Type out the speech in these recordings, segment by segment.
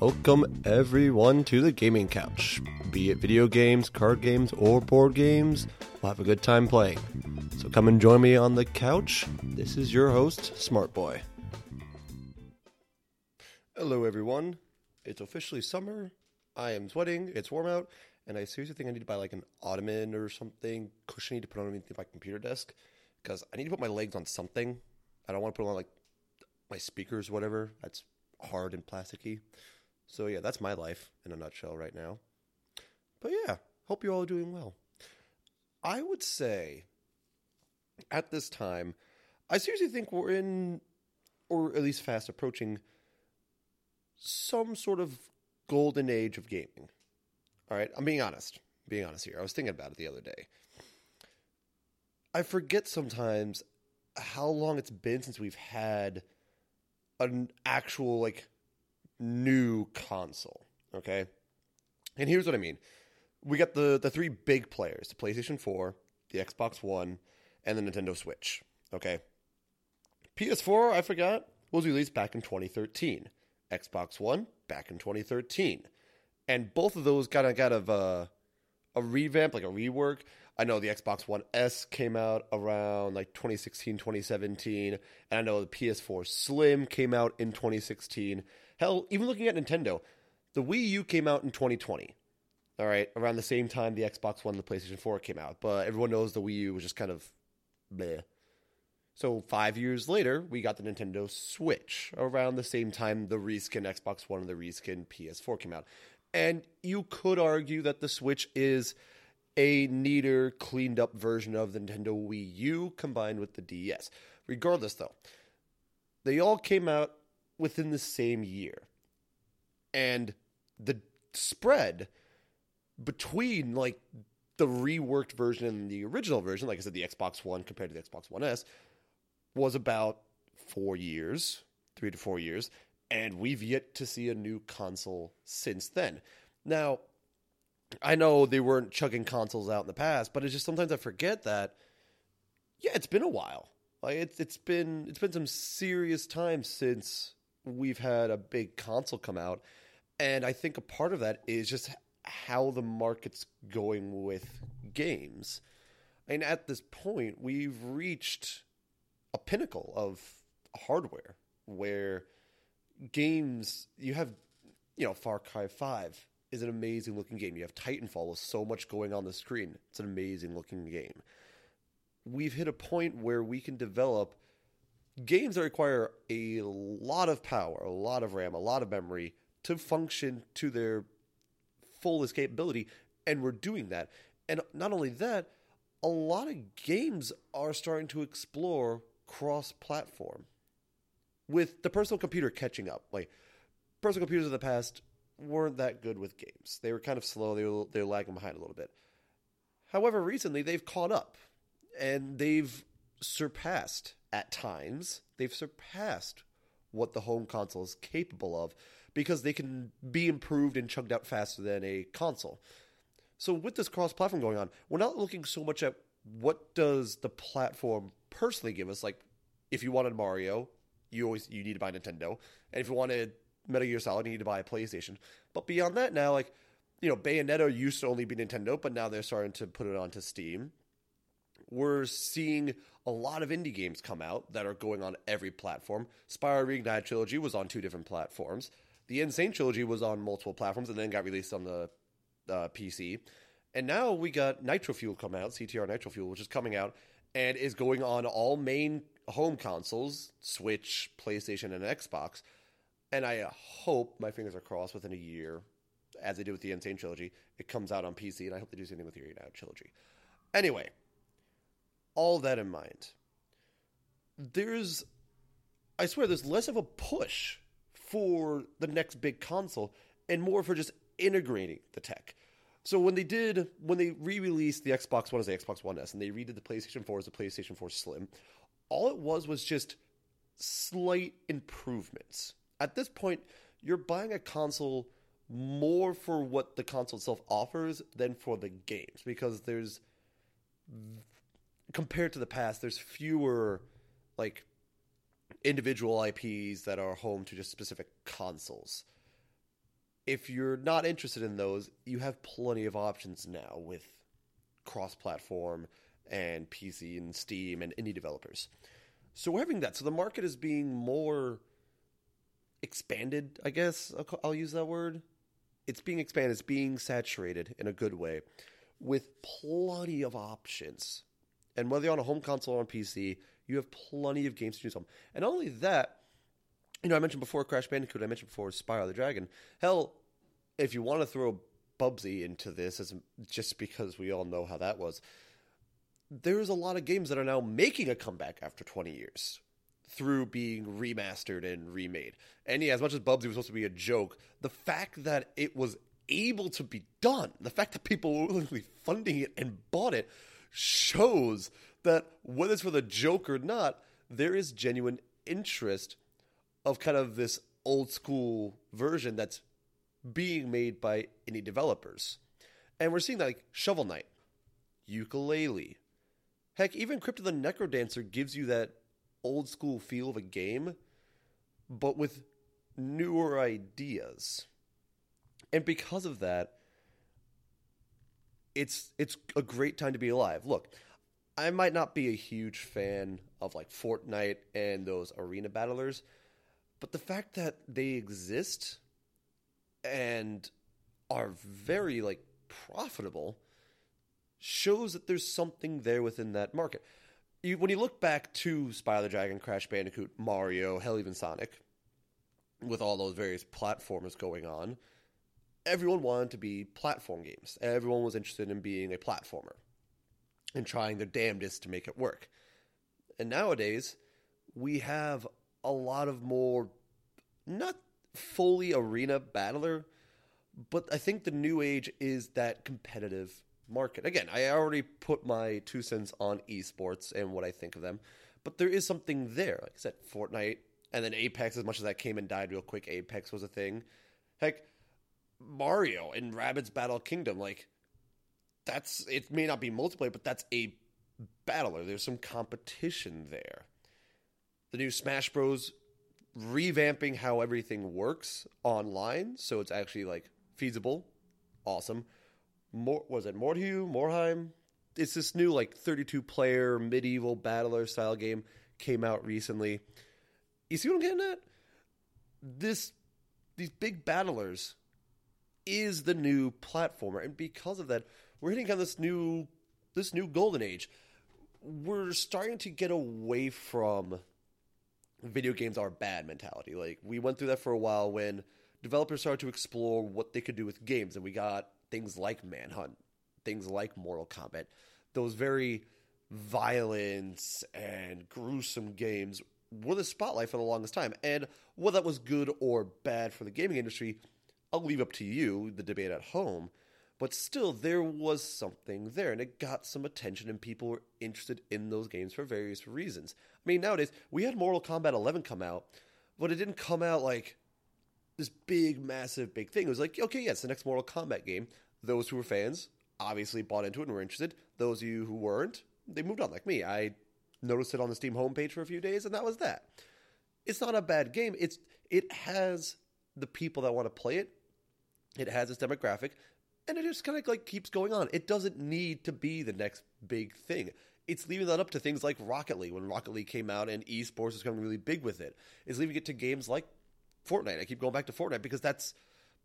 Welcome everyone to the gaming couch. Be it video games, card games, or board games, we'll have a good time playing. So come and join me on the couch. This is your host, Smart Boy. Hello everyone. It's officially summer. I am sweating. It's warm out, and I seriously think I need to buy like an ottoman or something cushiony to put underneath my computer desk because I need to put my legs on something. I don't want to put them on like my speakers, or whatever. That's hard and plasticky. So yeah, that's my life in a nutshell right now. But yeah, hope you all are doing well. I would say at this time, I seriously think we're in, or at least fast approaching, some sort of golden age of gaming. All right, I'm being honest. being honest here. I was thinking about it the other day. I forget sometimes how long it's been since we've had an actual like new console. Okay, and here's what I mean: we got the the three big players: the PlayStation Four, the Xbox One, and the Nintendo Switch. Okay, PS4 I forgot was released back in 2013. Xbox One back in 2013, and both of those of got of a a revamp, like a rework. I know the Xbox One S came out around like 2016, 2017, and I know the PS4 Slim came out in 2016. Hell, even looking at Nintendo, the Wii U came out in 2020. All right, around the same time the Xbox One and the PlayStation 4 came out, but everyone knows the Wii U was just kind of bleh. So five years later, we got the Nintendo Switch around the same time the reskin Xbox One and the reskin PS4 came out. And you could argue that the Switch is a neater, cleaned up version of the Nintendo Wii U combined with the DS. Regardless, though, they all came out within the same year. And the spread between like the reworked version and the original version, like I said, the Xbox One compared to the Xbox One S, was about four years, three to four years, and we've yet to see a new console since then. Now, I know they weren't chugging consoles out in the past, but it's just sometimes I forget that. Yeah, it's been a while. Like it's it's been it's been some serious time since we've had a big console come out, and I think a part of that is just how the market's going with games. And at this point, we've reached a pinnacle of hardware where games you have you know Far Cry 5 is an amazing looking game. You have Titanfall with so much going on the screen. It's an amazing looking game. We've hit a point where we can develop games that require a lot of power, a lot of RAM, a lot of memory to function to their fullest capability and we're doing that. And not only that, a lot of games are starting to explore cross platform with the personal computer catching up. Like personal computers of the past weren't that good with games. They were kind of slow. They were they were lagging behind a little bit. However, recently they've caught up and they've surpassed at times. They've surpassed what the home console is capable of because they can be improved and chugged out faster than a console. So with this cross-platform going on, we're not looking so much at what does the platform personally give us. Like, if you wanted Mario, you always you need to buy Nintendo, and if you wanted Metal Gear Solid, you need to buy a PlayStation. But beyond that, now like you know, Bayonetta used to only be Nintendo, but now they're starting to put it onto Steam. We're seeing a lot of indie games come out that are going on every platform. Spyro Reignite Trilogy was on two different platforms. The N. Sane Trilogy was on multiple platforms and then got released on the uh, PC. And now we got Nitro Fuel come out, CTR Nitro Fuel, which is coming out and is going on all main home consoles Switch, PlayStation, and Xbox. And I hope, my fingers are crossed, within a year, as they did with the N. Sane Trilogy, it comes out on PC, and I hope they do the something with the Reignite Trilogy. Anyway, all that in mind, there's, I swear, there's less of a push for the next big console and more for just integrating the tech. So when they did, when they re-released the Xbox One as the Xbox One S, and they redid the PlayStation 4 as the PlayStation 4 Slim, all it was was just slight improvements. At this point, you're buying a console more for what the console itself offers than for the games because there's compared to the past, there's fewer like individual IPs that are home to just specific consoles. if you're not interested in those, you have plenty of options now with cross platform and PC and Steam and indie developers. So we're having that. So the market is being more expanded, I guess I'll, I'll use that word. It's being expanded, it's being saturated in a good way with plenty of options. And whether you're on a home console or on PC, you have plenty of games to choose from. And not only that, you know, I mentioned before Crash Bandicoot, I mentioned before Spyro the Dragon. Hell, if you want to throw Bubsy into this, as just because we all know how that was, there's a lot of games that are now making a comeback after 20 years through being remastered and remade. And yeah, as much as Bubsy was supposed to be a joke, the fact that it was able to be done, the fact that people were willingly funding it and bought it, shows that whether it's for the joke or not, there is genuine interest of kind of this old school version that's being made by indie developers. And we're seeing that like Shovel Knight, Yooka-Laylee. Heck, even Crypt of the Necrodancer gives you that old school feel of a game, but with newer ideas. And because of that, it's it's a great time to be alive. Look, I might not be a huge fan of like Fortnite and those arena battlers, but the fact that they exist and are very like profitable shows that there's something there within that market you, when you look back to Spyro the Dragon, Crash Bandicoot, Mario, hell, even Sonic, with all those various platformers going on, everyone wanted to be platform games. Everyone was interested in being a platformer and trying their damnedest to make it work. And nowadays, we have a lot of more, not fully arena battler, but I think the new age is that competitive market. Again, I already put my two cents on esports and what I think of them, but there is something there. Like I said, Fortnite, and then Apex. As much as that came and died real quick, Apex was a thing. Heck, Mario and Rabbids Battle Kingdom, like that's it may not be multiplayer, but that's a battler. There's some competition there. The new Smash Bros. revamping how everything works online, so it's actually like feasible. Awesome. More was it Mordheim? Morheim? It's this new like 32 player medieval battler style game came out recently. You see what I'm getting at? This these big battlers is the new platformer, and because of that, we're hitting of this new this new golden age. We're starting to get away from video games are bad mentality. Like we went through that for a while when developers started to explore what they could do with games, and we got things like Manhunt, things like Mortal Kombat, those very violence and gruesome games were the spotlight for the longest time. And whether that was good or bad for the gaming industry, I'll leave up to you, the debate at home. But still, there was something there, and it got some attention, and people were interested in those games for various reasons. I mean, nowadays, we had Mortal Kombat 11 come out, but it didn't come out like this big, massive, big thing. It was like, okay, yes, the next Mortal Kombat game. Those who were fans obviously bought into it and were interested. Those of you who weren't, they moved on. Like me, I noticed it on the Steam homepage for a few days, and that was that. It's not a bad game. It's it has the people that want to play it. It has its demographic, and it just kind of like keeps going on. It doesn't need to be the next big thing. It's leaving that up to things like Rocket League when Rocket League came out and esports is coming really big with it. It's leaving it to games like Fortnite. I keep going back to Fortnite because that's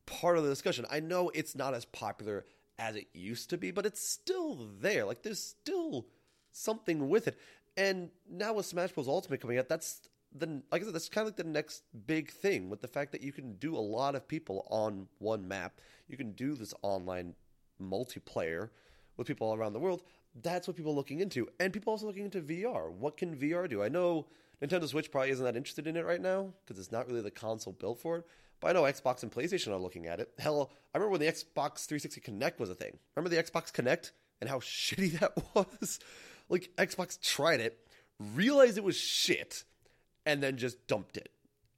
part of the discussion. I know it's not as popular as it used to be, but it's still there. Like there's still something with it. And now with Smash Bros. Ultimate coming out, that's the like I said, that's kind of like the next big thing with the fact that you can do a lot of people on one map. You can do this online multiplayer with people all around the world. That's what people are looking into, and people also looking into VR. What can VR do? I know Nintendo Switch probably isn't that interested in it right now because it's not really the console built for it. But I know Xbox and PlayStation are looking at it. Hell, I remember when the Xbox 360 Kinect was a thing. Remember the Xbox Kinect and how shitty that was? Like Xbox tried it, realized it was shit, and then just dumped it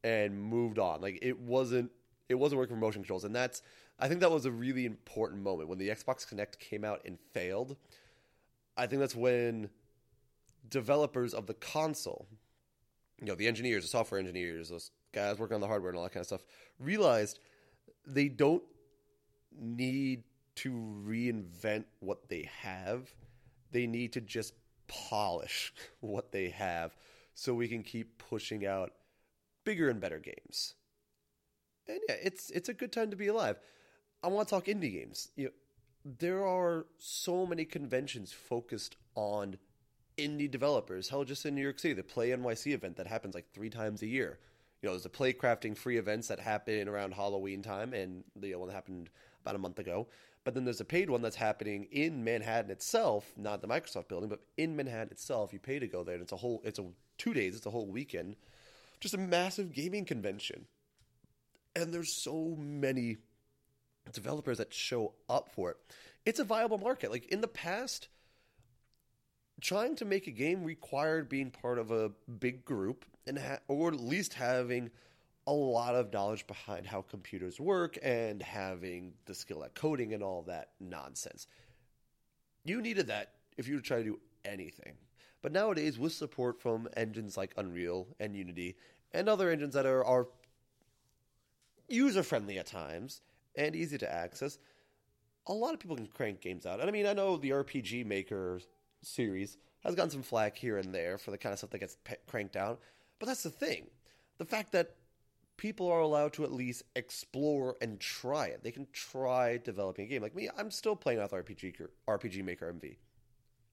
and moved on. Like it wasn't it wasn't working for motion controls, and that's I think that was a really important moment when the Xbox Kinect came out and failed. I think that's when developers of the console you know, the engineers, the software engineers, those guys working on the hardware and all that kind of stuff, realized they don't need to reinvent what they have. They need to just polish what they have so we can keep pushing out bigger and better games. And yeah, it's it's a good time to be alive. I want to talk indie games. You know, there are so many conventions focused on indie developers. Hell, just in New York City, the Play NYC event that happens like three times a year. You know, there's the Playcrafting free events that happen around Halloween time, and the one that happened about a month ago. But then there's a paid one that's happening in Manhattan itself, not the Microsoft building, but in Manhattan itself. You pay to go there, and it's a whole, it's a two days, it's a whole weekend, just a massive gaming convention. And there's so many developers that show up for it. It's a viable market. Like in the past, trying to make a game required being part of a big group and ha- or at least having a lot of knowledge behind how computers work and having the skill at coding and all that nonsense. You needed that if you were to try to do anything. But nowadays, with support from engines like Unreal and Unity and other engines that are, are user friendly at times and easy to access, a lot of people can crank games out. And I mean, I know the RPG Maker series has gotten some flack here and there for the kind of stuff that gets cranked out. But that's the thing. The fact that people are allowed to at least explore and try it. They can try developing a game. Like me, I'm still playing with RPG, RPG Maker MV.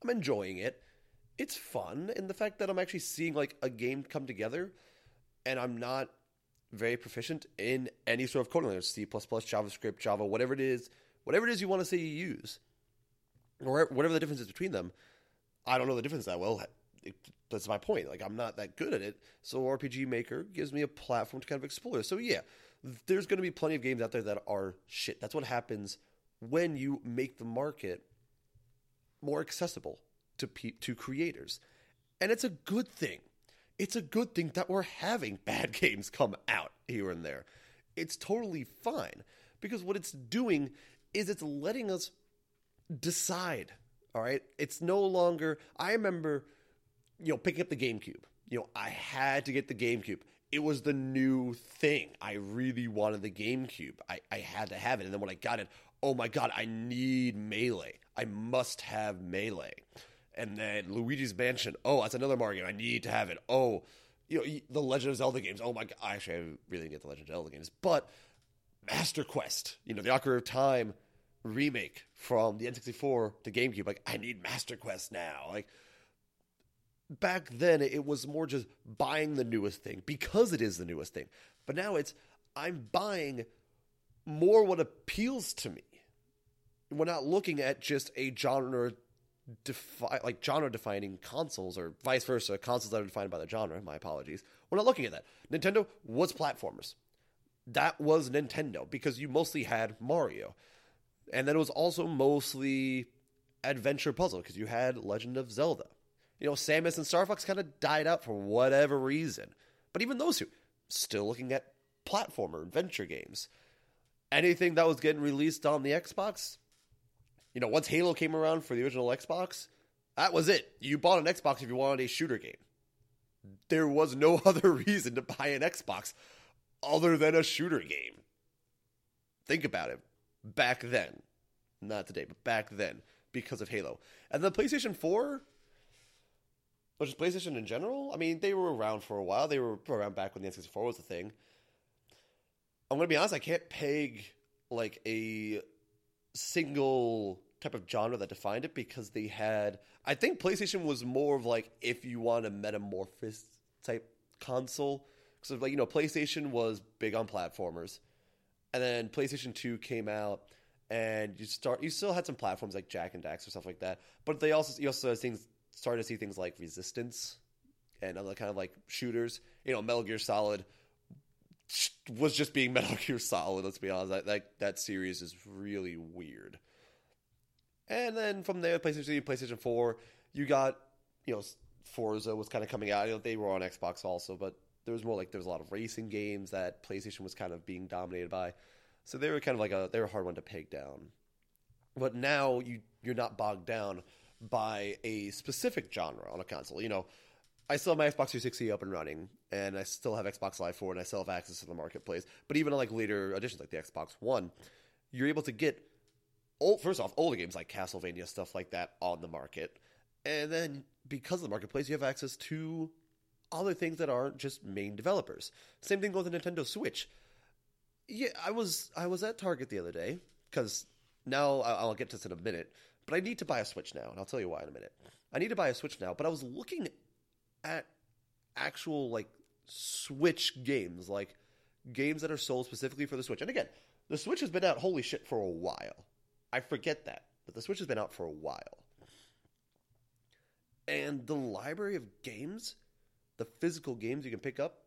I'm enjoying it. It's fun. And the fact that I'm actually seeing like a game come together and I'm not very proficient in any sort of coding language, C++, JavaScript, Java, whatever it is, whatever it is you want to say you use, or whatever the difference is between them, I don't know the difference that well. It, that's my point. Like I'm not that good at it. So RPG Maker gives me a platform to kind of explore. So yeah, there's going to be plenty of games out there that are shit. That's what happens when you make the market more accessible to pe- to creators. And it's a good thing. It's a good thing that we're having bad games come out here and there. It's totally fine because what it's doing is it's letting us decide. All right. It's no longer, I remember, you know, picking up the GameCube. You know, I had to get the GameCube. It was the new thing. I really wanted the GameCube. I, I had to have it. And then when I got it, oh my God, I need Melee. I must have Melee. And then Luigi's Mansion. Oh, that's another Mario. game. I need to have it. Oh, you know, the Legend of Zelda games. Oh my God. I Actually, I really get the Legend of Zelda games. But Master Quest, you know, the Ocarina of Time remake from the N64 to GameCube. Like, I need Master Quest now. Like, back then, it was more just buying the newest thing because it is the newest thing. But now it's, I'm buying more what appeals to me. We're not looking at just a genre defi- like genre defining consoles or vice versa, consoles that are defined by the genre. My apologies. We're not looking at that. Nintendo was platformers. That was Nintendo because you mostly had Mario. And then it was also mostly adventure puzzle because you had Legend of Zelda. You know, Samus and Star Fox kind of died out for whatever reason. But even those two, still looking at platformer adventure games. Anything that was getting released on the Xbox, you know, once Halo came around for the original Xbox, that was it. You bought an Xbox if you wanted a shooter game. There was no other reason to buy an Xbox other than a shooter game. Think about it. Back then, not today, but back then, because of Halo. And the PlayStation 4, or just PlayStation in general, I mean, they were around for a while. They were around back when the N64 was a thing. I'm going to be honest, I can't peg like a single type of genre that defined it because they had. I think PlayStation was more of like if you want a metamorphosis type console. Because like you know, PlayStation was big on platformers, and then PlayStation Two came out, and you start you still had some platforms like Jack and Dax or stuff like that. But they also you also things started to see things like Resistance and other kind of like shooters. You know, Metal Gear Solid was just being Metal Gear Solid. Let's be honest, that that, that series is really weird. And then from there, PlayStation 3, PlayStation 4, you got you know Forza was kind of coming out. You know, they were on Xbox also, but there was more like there was a lot of racing games that PlayStation was kind of being dominated by. So they were kind of like a they were a hard one to peg down. But now you you're not bogged down by a specific genre on a console. You know, I still have my Xbox 360 up and running, and I still have Xbox Live 4, and I still have access to the marketplace. But even on like later editions, like the Xbox One, you're able to get old, first off older games like Castlevania stuff like that on the market, and then because of the marketplace, you have access to other things that aren't just main developers. Same thing with the Nintendo Switch. Yeah, I was I was at Target the other day because now I'll get to this in a minute, but I need to buy a Switch now, and I'll tell you why in a minute. I need to buy a Switch now, but I was looking at actual like Switch games, like games that are sold specifically for the Switch. And again, the Switch has been out holy shit for a while. I forget that, but the Switch has been out for a while. And the library of games, the physical games you can pick up,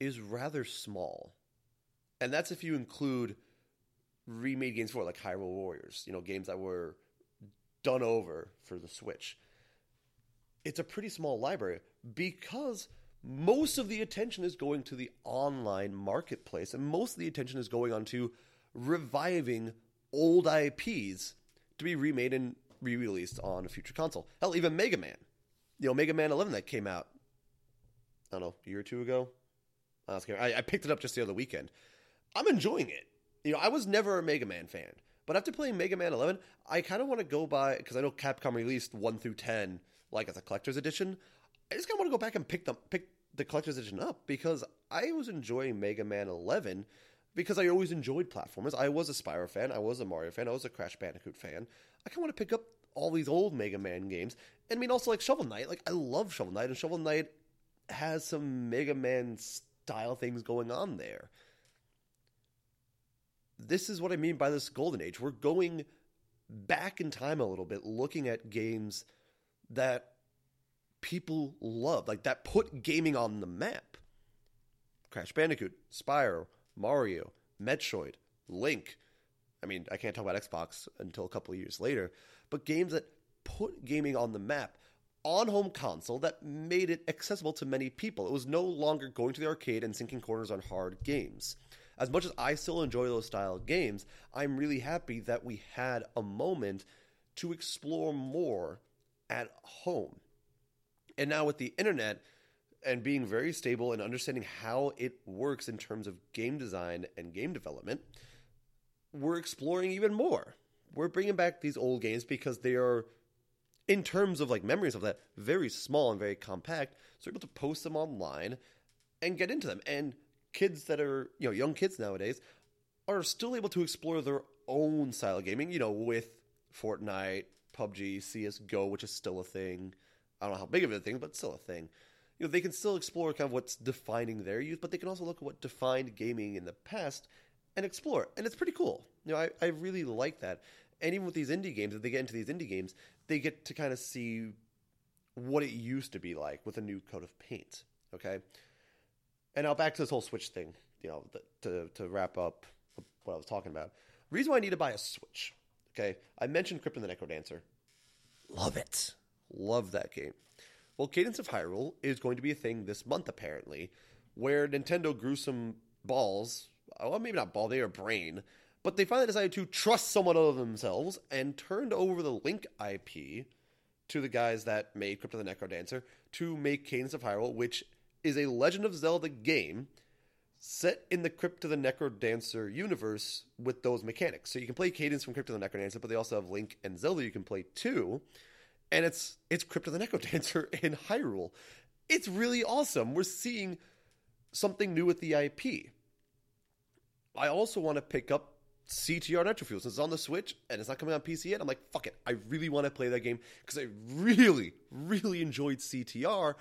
is rather small. And that's if you include remade games for like Hyrule Warriors, you know, games that were done over for the Switch. It's a pretty small library because most of the attention is going to the online marketplace and most of the attention is going on to reviving old IPs to be remade and re-released on a future console. Hell, even Mega Man. You know, Mega Man 11 that came out, I don't know, a year or two ago. I, I picked it up just the other weekend. I'm enjoying it. You know, I was never a Mega Man fan, but after playing Mega Man 11, I kind of want to go by because I know Capcom released one through 10 like as a collector's edition. I just kind of want to go back and pick them, pick the collector's edition up because I was enjoying Mega Man 11 because I always enjoyed platformers. I was a Spyro fan, I was a Mario fan, I was a Crash Bandicoot fan. I kind of want to pick up all these old Mega Man games. And I mean, also like Shovel Knight. Like I love Shovel Knight, and Shovel Knight has some Mega Man style things going on there. This is what I mean by this golden age. We're going back in time a little bit, looking at games that people love, like that put gaming on the map. Crash Bandicoot, Spyro, Mario, Metroid, Link. I mean, I can't talk about Xbox until a couple years later, but games that put gaming on the map on home console that made it accessible to many people. It was no longer going to the arcade and sinking corners on hard games. As much as I still enjoy those style games, I'm really happy that we had a moment to explore more at home. And now with the internet and being very stable and understanding how it works in terms of game design and game development, we're exploring even more. We're bringing back these old games because they are, in terms of like memories of that, very small and very compact. So we're able to post them online and get into them. And kids that are, you know, young kids nowadays are still able to explore their own style of gaming, you know, with Fortnite, PUBG, CSGO, which is still a thing. I don't know how big of a thing, but still a thing. You know, they can still explore kind of what's defining their youth, but they can also look at what defined gaming in the past and explore. And it's pretty cool. You know, I, I really like that. And even with these indie games, if they get into these indie games, they get to kind of see what it used to be like with a new coat of paint. Okay. And now back to this whole Switch thing, you know, the, to, to wrap up what I was talking about. reason why I need to buy a Switch Okay, I mentioned Crypt of the Necrodancer. Love it. Love that game. Well, Cadence of Hyrule is going to be a thing this month, apparently, where Nintendo grew some balls. Well, maybe not ball, they are brain. But they finally decided to trust someone other than themselves and turned over the Link IP to the guys that made Crypt of the Necrodancer to make Cadence of Hyrule, which is a Legend of Zelda game set in the Crypt of the Necrodancer universe with those mechanics. So you can play Cadence from Crypt of the Necrodancer, but they also have Link and Zelda you can play too. And it's it's Crypt of the Necrodancer in Hyrule. It's really awesome. We're seeing something new with the IP. I also want to pick up CTR Nitro Fuel since it's on the Switch and it's not coming on PC yet. I'm like, fuck it. I really want to play that game because I really, really enjoyed CTR,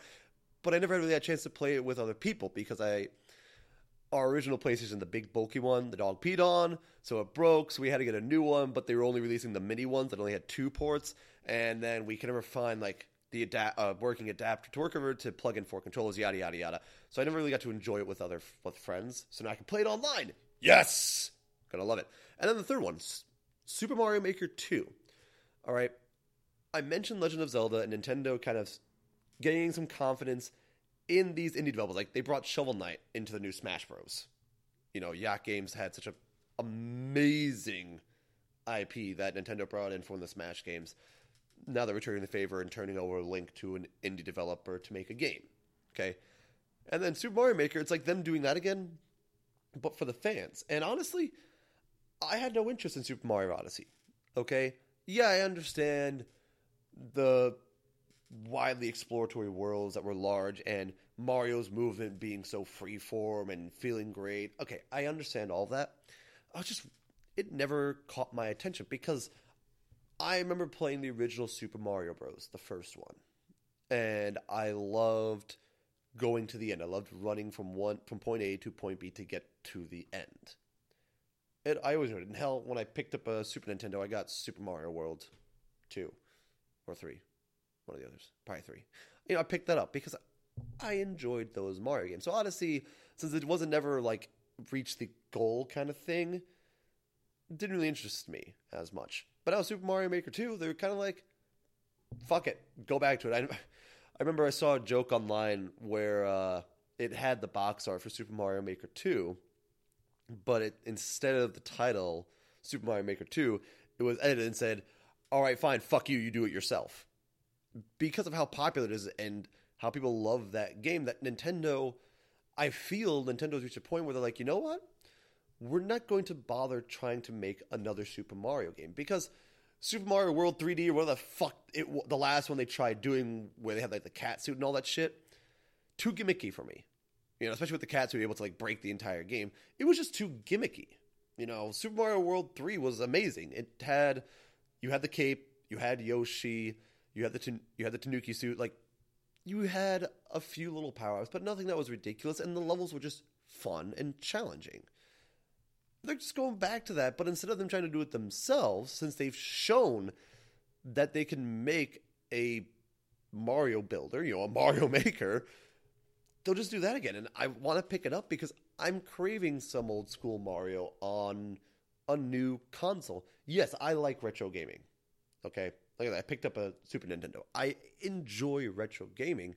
but I never really had a chance to play it with other people because I our original PlayStation, the big bulky one, the dog peed on, so it broke. So we had to get a new one, but they were only releasing the mini ones that only had two ports. And then we could never find like the uh, working adapter to work over to plug in four controllers, yada yada yada. So I never really got to enjoy it with other with friends. So now I can play it online. Yes, gonna love it. And then the third one, Super Mario Maker Two. All right, I mentioned Legend of Zelda and Nintendo kind of gaining some confidence in these indie developers. Like they brought Shovel Knight into the new Smash Bros. You know, Yak Games had such an amazing IP that Nintendo brought in from the Smash games. now they're returning the favor and turning over a Link to an indie developer to make a game. Okay. And then Super Mario Maker, it's like them doing that again, but for the fans. And honestly, I had no interest in Super Mario Odyssey. Okay. Yeah, I understand the widely exploratory worlds that were large and Mario's movement being so freeform and feeling great. Okay, I understand all that. I was just it never caught my attention because I remember playing the original Super Mario Bros, the first one. And I loved going to the end. I loved running from one from point A to point B to get to the end. And I always it. And hell, when I picked up a Super Nintendo, I got Super Mario World 2 or 3 one of the others, probably three. You know, I picked that up because I enjoyed those Mario games. So Odyssey, since it wasn't never like reach the goal kind of thing, didn't really interest me as much. But now Super Mario Maker 2, they were kind of like, fuck it, go back to it. I, I remember I saw a joke online where uh, it had the box art for Super Mario Maker 2, but it instead of the title Super Mario Maker 2, it was edited and said, "All right, fine, fuck you, you do it yourself." Because of how popular it is and how people love that game, that Nintendo, I feel Nintendo's reached a point where they're like, you know what? We're not going to bother trying to make another Super Mario game because Super Mario World 3D or whatever the fuck it the last one they tried doing where they had like the cat suit and all that shit, too gimmicky for me. You know, especially with the cat suit able to like break the entire game. It was just too gimmicky. You know, Super Mario World 3 was amazing. It had you had the cape, you had Yoshi, you had the you had the Tanuki suit. Like you had a few little power ups, but nothing that was ridiculous. And the levels were just fun and challenging. They're just going back to that, but instead of them trying to do it themselves, since they've shown that they can make a Mario builder, you know, a Mario maker, they'll just do that again. And I want to pick it up because I'm craving some old school Mario on a new console. Yes, I like retro gaming. Okay. Like I picked up a Super Nintendo. I enjoy retro gaming.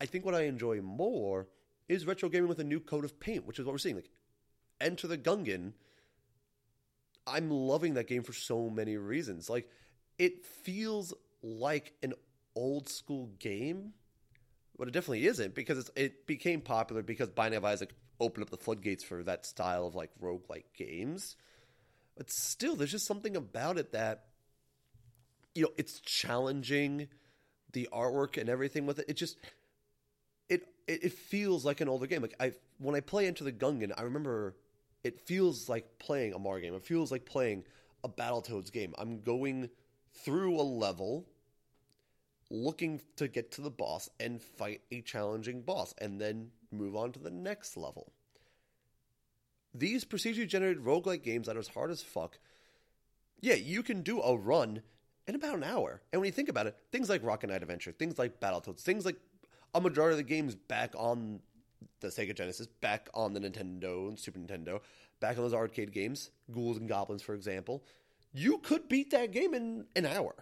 I think what I enjoy more is retro gaming with a new coat of paint, which is what we're seeing. Like Enter the Gungeon. I'm loving that game for so many reasons. Like it feels like an old school game, but it definitely isn't because it became popular because Binding of Isaac opened up the floodgates for that style of like roguelike games. But still, there's just something about it that you know, it's challenging the artwork and everything with it. It just it it, feels like an older game. Like I when I play Into the Gungeon, I remember it feels like playing a Mario game. It feels like playing a Battletoads game. I'm going through a level looking to get to the boss and fight a challenging boss and then move on to the next level. These procedurally generated roguelike games that are as hard as fuck, yeah, you can do a run in about an hour. And when you think about it, things like Rocket Knight Adventure, things like Battletoads, things like a majority of the games back on the Sega Genesis, back on the Nintendo and Super Nintendo, back on those arcade games, Ghouls and Goblins, for example, you could beat that game in an hour.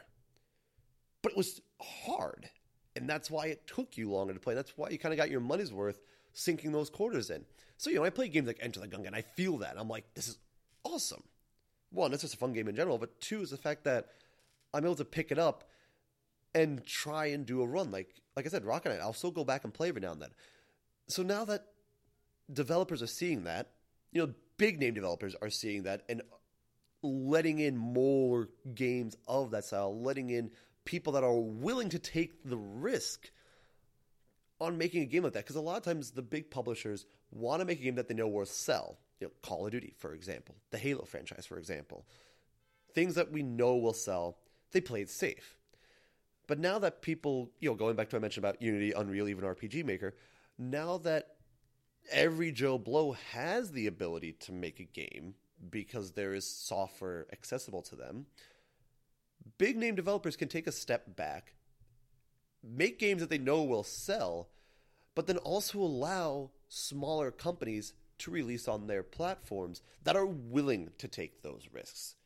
But it was hard. And that's why it took you longer to play. That's why you kind of got your money's worth sinking those quarters in. So, you know, I play games like Enter the Gungeon, I feel that. I'm like, this is awesome. One, it's just a fun game in general, but two is the fact that I'm able to pick it up and try and do a run. Like like I said, Rocket Knight, I'll still go back and play every now and then. So now that developers are seeing that, you know, big name developers are seeing that and letting in more games of that style, letting in people that are willing to take the risk on making a game like that. Because a lot of times the big publishers want to make a game that they know will sell. You know, Call of Duty, for example, the Halo franchise, for example. Things that we know will sell they played safe. But now that people, you know, going back to what I mentioned about Unity, Unreal, even RPG Maker, now that every Joe Blow has the ability to make a game because there is software accessible to them, big name developers can take a step back, make games that they know will sell, but then also allow smaller companies to release on their platforms that are willing to take those risks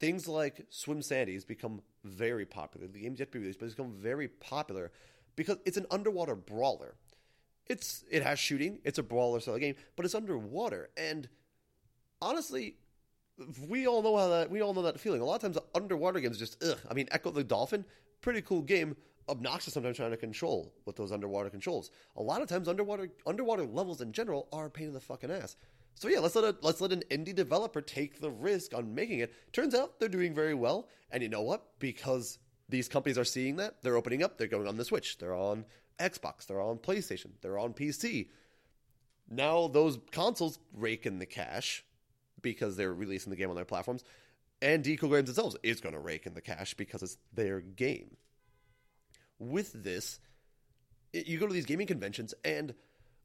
things like Swimsanity become very popular. The game's yet to be released, but it's become very popular because it's an underwater brawler. It's it has shooting, it's a brawler style game, but it's underwater. And honestly, we all know how that we all know that feeling. A lot of times, underwater games just ugh. I mean, Ecco the Dolphin, pretty cool game. Obnoxious sometimes trying to control with those underwater controls. A lot of times, underwater underwater levels in general are a pain in the fucking ass. So yeah, let's let a, let's let an indie developer take the risk on making it. Turns out they're doing very well, and you know what? Because these companies are seeing that, they're opening up. They're going on the Switch. They're on Xbox. They're on PlayStation. They're on PC. Now those consoles rake in the cash because they're releasing the game on their platforms, and Decoy Games themselves is going to rake in the cash because it's their game. With this, you go to these gaming conventions, and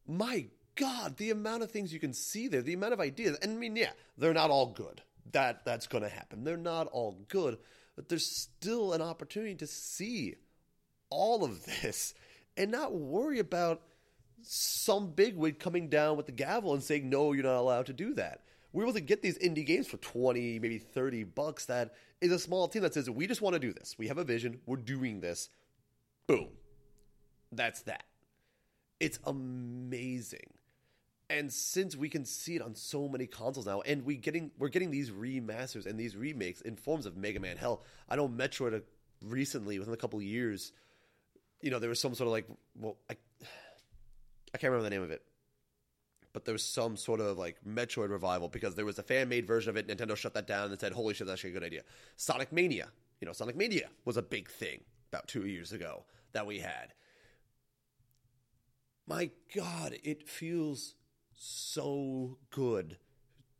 my God, the amount of things you can see there, the amount of ideas, and I mean, yeah, they're not all good. That that's going to happen. They're not all good, but there's still an opportunity to see all of this and not worry about some bigwig coming down with the gavel and saying, no, you're not allowed to do that. We're able to get these indie games for 20, maybe 30 bucks. That is a small team that says, we just want to do this. We have a vision. We're doing this. Boom. That's that. It's amazing. And since we can see it on so many consoles now, and we getting we're getting these remasters and these remakes in forms of Mega Man. Hell, I know Metroid uh, recently, within a couple years, you know, there was some sort of like, well, I, I can't remember the name of it, but there was some sort of like Metroid revival because there was a fan made version of it. Nintendo shut that down and said, "Holy shit, that's actually a good idea." Sonic Mania, you know, Sonic Mania was a big thing about two years ago that we had. My God, it feels so good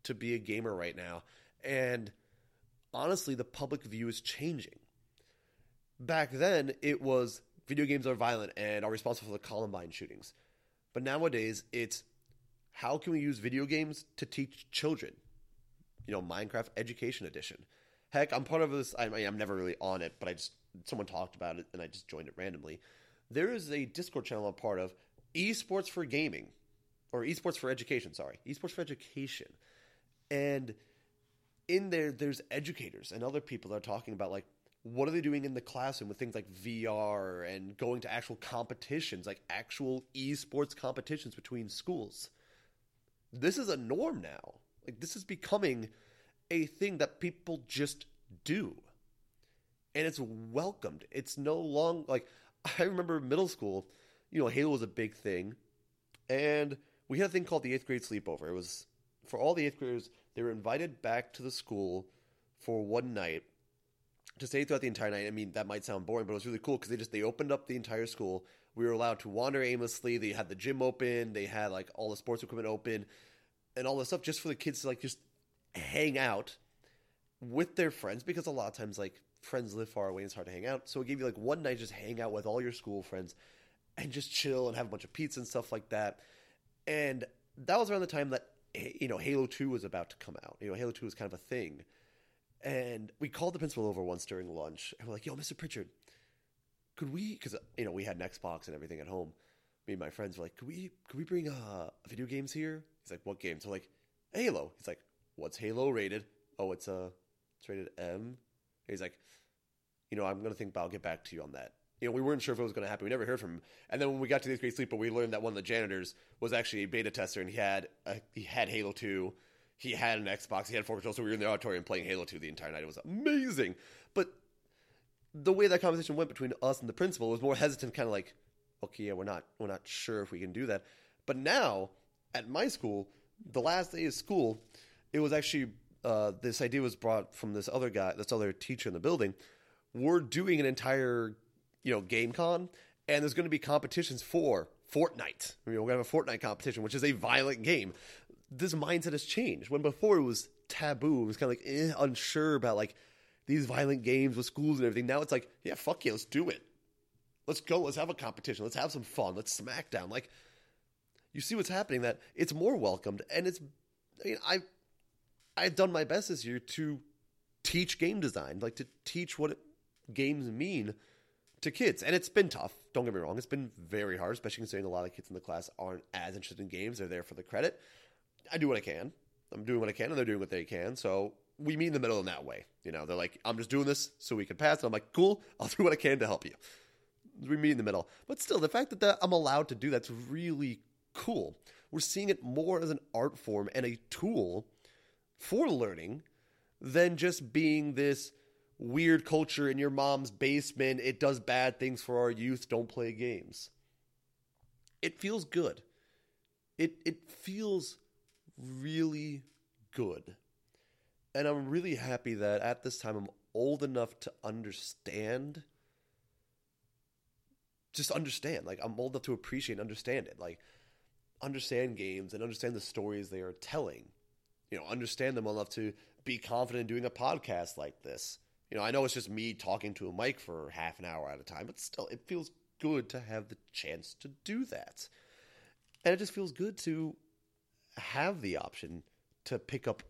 to be a gamer right now. And honestly, the public view is changing. Back then, it was video games are violent and are responsible for the Columbine shootings. But nowadays, it's how can we use video games to teach children? You know, Minecraft Education Edition. Heck, I'm part of this. I mean, I'm never really on it, but I just someone talked about it and I just joined it randomly. There is a Discord channel I'm part of, Esports for Gaming, or esports for education. Sorry, esports for education, and in there, there's educators and other people that are talking about like what are they doing in the classroom with things like VR and going to actual competitions, like actual esports competitions between schools. This is a norm now. Like this is becoming a thing that people just do. And it's welcomed. It's no long like I remember middle school, you know, Halo was a big thing. And we had a thing called the eighth grade sleepover. It was for all the eighth graders, they were invited back to the school for one night to stay throughout the entire night. I mean, that might sound boring, but it was really cool because they just they opened up the entire school. We were allowed to wander aimlessly. They had the gym open. They had like all the sports equipment open, and all this stuff just for the kids to like just hang out with their friends because a lot of times like friends live far away and it's hard to hang out. So it gave you like one night just hang out with all your school friends and just chill and have a bunch of pizza and stuff like that. And that was around the time that you know Halo Two was about to come out. You know, Halo Two was kind of a thing, and we called the principal over once during lunch, and we're like, "Yo, Mr. Pritchard, could we?" Because you know we had an Xbox and everything at home. Me and my friends were like, "Could we? Could we bring uh, video games here?" He's like, "What games?" So like, Halo. He's like, "What's Halo rated?" Oh, it's uh, it's rated M. He's like, "You know, I'm gonna think, but I'll get back to you on that." You know, we weren't sure if it was going to happen. We never heard from him. And then when we got to this great sleep, but we learned that one of the janitors was actually a beta tester, and he had a, he had Halo Two, he had an Xbox, he had four controls. So we were in the auditorium playing Halo Two the entire night. It was amazing. But the way that conversation went between us and the principal was more hesitant, kind of like, okay, yeah, we're not we're not sure if we can do that. But now at my school, the last day of school, it was actually uh, this idea was brought from this other guy, this other teacher in the building. We're doing an entire you know, GameCon, and there's going to be competitions for Fortnite. You know, we're going to have a Fortnite competition, which is a violent game. This mindset has changed. When before it was taboo, it was kind of like eh, unsure about like these violent games with schools and everything. Now it's like, yeah, fuck yeah, let's do it. Let's go. Let's have a competition. Let's have some fun. Let's smack down. Like, you see what's happening. That it's more welcomed, and it's. I mean, I, I've done my best this year to teach game design, like to teach what games mean to kids. And it's been tough. Don't get me wrong. It's been very hard, especially considering a lot of kids in the class aren't as interested in games. They're there for the credit. I do what I can. I'm doing what I can, and they're doing what they can. So we meet in the middle in that way. You know, they're like, I'm just doing this so we can pass. And I'm like, cool. I'll do what I can to help you. We meet in the middle. But still, the fact that, that I'm allowed to do that's really cool. We're seeing it more as an art form and a tool for learning than just being this weird culture in your mom's basement. It does bad things for our youth. Don't play games. It feels good. It it feels really good. And I'm really happy that at this time I'm old enough to understand just understand. Like I'm old enough to appreciate and understand it. Like understand games and understand the stories they are telling. You know, understand them enough to be confident in doing a podcast like this. You know, I know it's just me talking to a mic for half an hour at a time, but still, it feels good to have the chance to do that. And it just feels good to have the option to pick up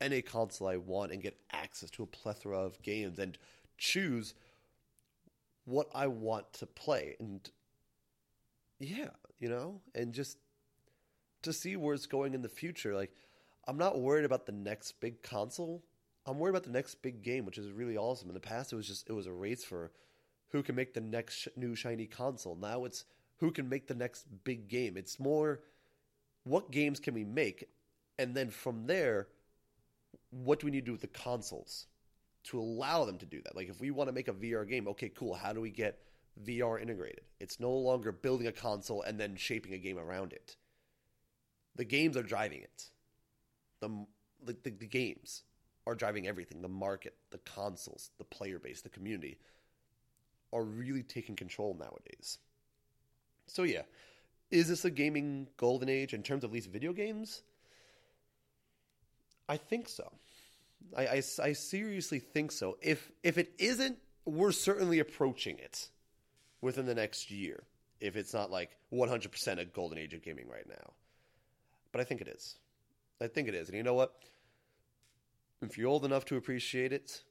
any console I want and get access to a plethora of games and choose what I want to play. And yeah, you know, and just to see where it's going in the future. Like, I'm not worried about the next big console. I'm worried about the next big game, which is really awesome. In the past, it was just it was a race for who can make the next sh- new shiny console. Now it's who can make the next big game. It's more what games can we make, and then from there, what do we need to do with the consoles to allow them to do that? Like if we want to make a VR game, okay, cool. How do we get VR integrated? It's no longer building a console and then shaping a game around it. The games are driving it. The the, the, the games are driving everything. The market, the consoles, the player base, the community are really taking control nowadays. So yeah, is this a gaming golden age in terms of at least video games? I think so. I, I, I, seriously think so. If if it isn't, we're certainly approaching it within the next year. If it's not like 100% a golden age of gaming right now, but I think it is. I think it is. And you know what? If you're old enough to appreciate it,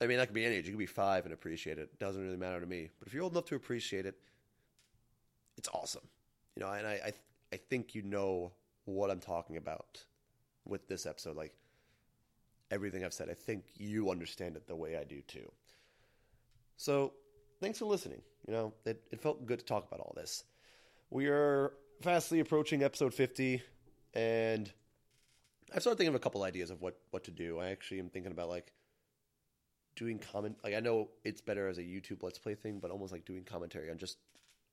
I mean that could be any age. You could be five and appreciate it. doesn't really matter to me. But if you're old enough to appreciate it, it's awesome. You know, and I I, I think you know what I'm talking about with this episode. Like everything I've said, I think you understand it the way I do too. So thanks for listening. You know, it, it felt good to talk about all this. We are fastly approaching episode 50, and I've started thinking of a couple ideas of what, what to do. I actually am thinking about like doing comment. Like I know it's better as a YouTube Let's Play thing, but almost like doing commentary on just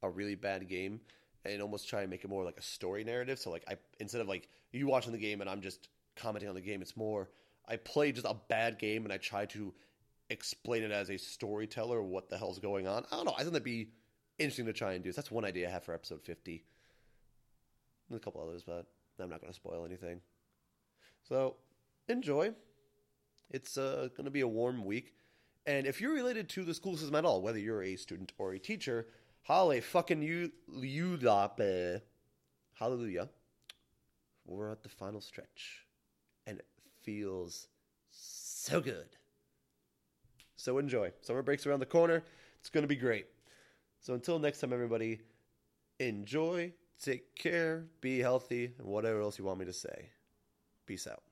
a really bad game and almost try and make it more like a story narrative. So like I instead of like you watching the game and I'm just commenting on the game, it's more I play just a bad game and I try to explain it as a storyteller what the hell's going on. I don't know. I think that'd be interesting to try and do. So that's one idea I have for episode 50. And a couple others, but I'm not going to spoil anything. So enjoy. It's uh, going to be a warm week. And if you're related to the school system at all, whether you're a student or a teacher, Holly, fucking you, you, hallelujah. We're at the final stretch, and it feels so good. So enjoy. Summer breaks around the corner. It's going to be great. So until next time, everybody, enjoy, take care, be healthy, and whatever else you want me to say. Peace out.